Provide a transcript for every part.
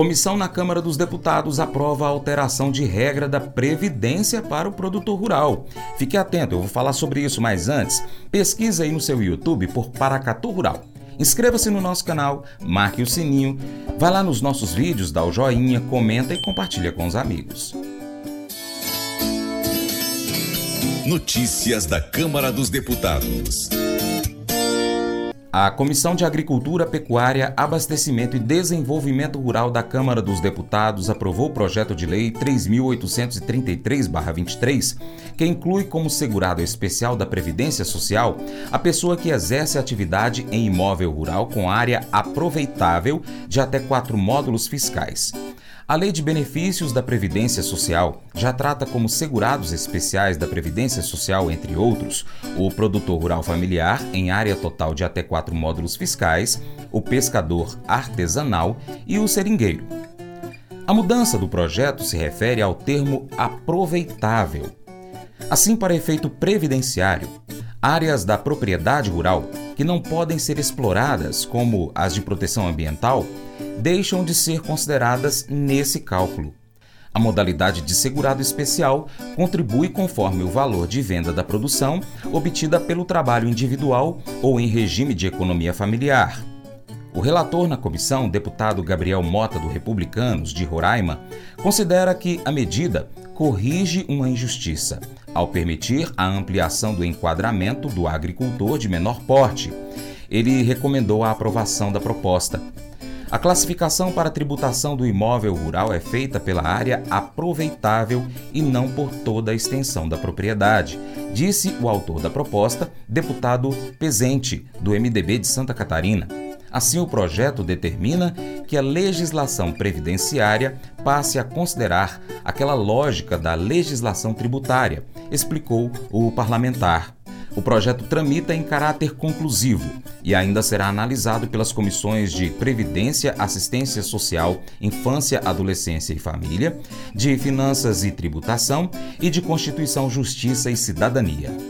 Comissão na Câmara dos Deputados aprova a alteração de regra da Previdência para o produtor rural. Fique atento, eu vou falar sobre isso, mas antes, pesquisa aí no seu YouTube por Paracatu Rural. Inscreva-se no nosso canal, marque o sininho, vá lá nos nossos vídeos, dá o joinha, comenta e compartilha com os amigos. Notícias da Câmara dos Deputados. A Comissão de Agricultura, Pecuária, Abastecimento e Desenvolvimento Rural da Câmara dos Deputados aprovou o projeto de lei 3833-23, que inclui como segurado especial da Previdência Social a pessoa que exerce atividade em imóvel rural com área aproveitável de até quatro módulos fiscais. A Lei de Benefícios da Previdência Social já trata como segurados especiais da Previdência Social, entre outros, o produtor rural familiar em área total de até quatro módulos fiscais, o pescador artesanal e o seringueiro. A mudança do projeto se refere ao termo aproveitável. Assim, para efeito previdenciário, áreas da propriedade rural que não podem ser exploradas, como as de proteção ambiental, deixam de ser consideradas nesse cálculo. A modalidade de segurado especial contribui conforme o valor de venda da produção obtida pelo trabalho individual ou em regime de economia familiar. O relator na comissão, deputado Gabriel Mota do Republicanos de Roraima, considera que a medida corrige uma injustiça ao permitir a ampliação do enquadramento do agricultor de menor porte. Ele recomendou a aprovação da proposta, a classificação para tributação do imóvel rural é feita pela área aproveitável e não por toda a extensão da propriedade, disse o autor da proposta, deputado Pezente, do MDB de Santa Catarina. Assim, o projeto determina que a legislação previdenciária passe a considerar aquela lógica da legislação tributária, explicou o parlamentar. O projeto tramita em caráter conclusivo e ainda será analisado pelas comissões de Previdência, Assistência Social, Infância, Adolescência e Família, de Finanças e Tributação e de Constituição, Justiça e Cidadania.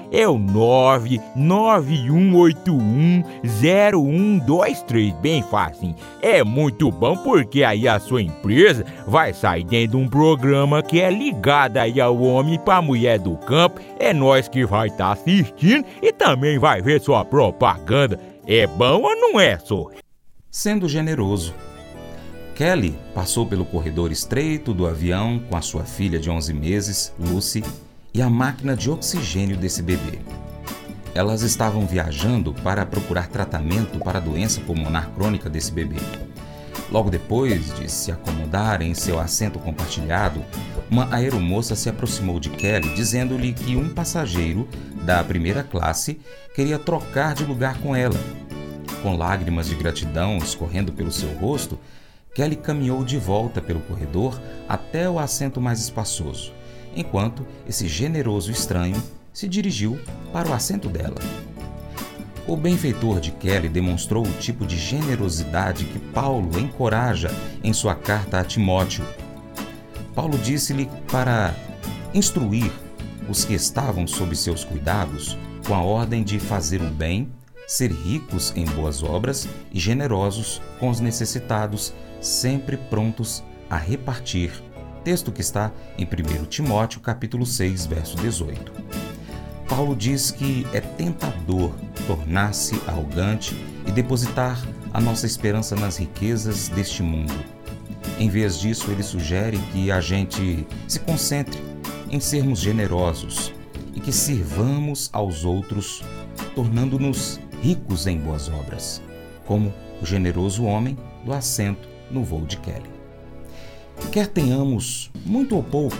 é o 991810123, bem fácil. É muito bom porque aí a sua empresa vai sair dentro de um programa que é ligado aí ao homem para mulher do campo. É nós que vai estar tá assistindo e também vai ver sua propaganda. É bom ou não é, só? Sendo generoso. Kelly passou pelo corredor estreito do avião com a sua filha de 11 meses, Lucy, e a máquina de oxigênio desse bebê. Elas estavam viajando para procurar tratamento para a doença pulmonar crônica desse bebê. Logo depois de se acomodar em seu assento compartilhado, uma aeromoça se aproximou de Kelly dizendo-lhe que um passageiro da primeira classe queria trocar de lugar com ela. Com lágrimas de gratidão escorrendo pelo seu rosto, Kelly caminhou de volta pelo corredor até o assento mais espaçoso, enquanto esse generoso estranho se dirigiu para o assento dela. O benfeitor de Kelly demonstrou o tipo de generosidade que Paulo encoraja em sua carta a Timóteo. Paulo disse-lhe para instruir os que estavam sob seus cuidados com a ordem de fazer o bem, ser ricos em boas obras e generosos com os necessitados, sempre prontos a repartir. Texto que está em 1 Timóteo, capítulo 6, verso 18. Paulo diz que é tentador tornar-se arrogante e depositar a nossa esperança nas riquezas deste mundo. Em vez disso, ele sugere que a gente se concentre em sermos generosos e que sirvamos aos outros, tornando-nos ricos em boas obras, como o generoso homem do assento no voo de Kelly. Quer tenhamos muito ou pouco,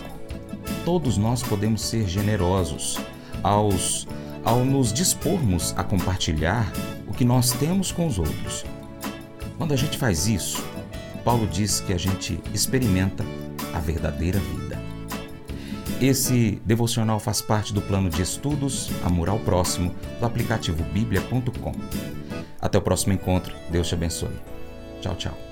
todos nós podemos ser generosos aos, ao nos dispormos a compartilhar o que nós temos com os outros. Quando a gente faz isso, Paulo diz que a gente experimenta a verdadeira vida. Esse devocional faz parte do plano de estudos Amor ao Próximo do aplicativo bíblia.com. Até o próximo encontro. Deus te abençoe. Tchau, tchau.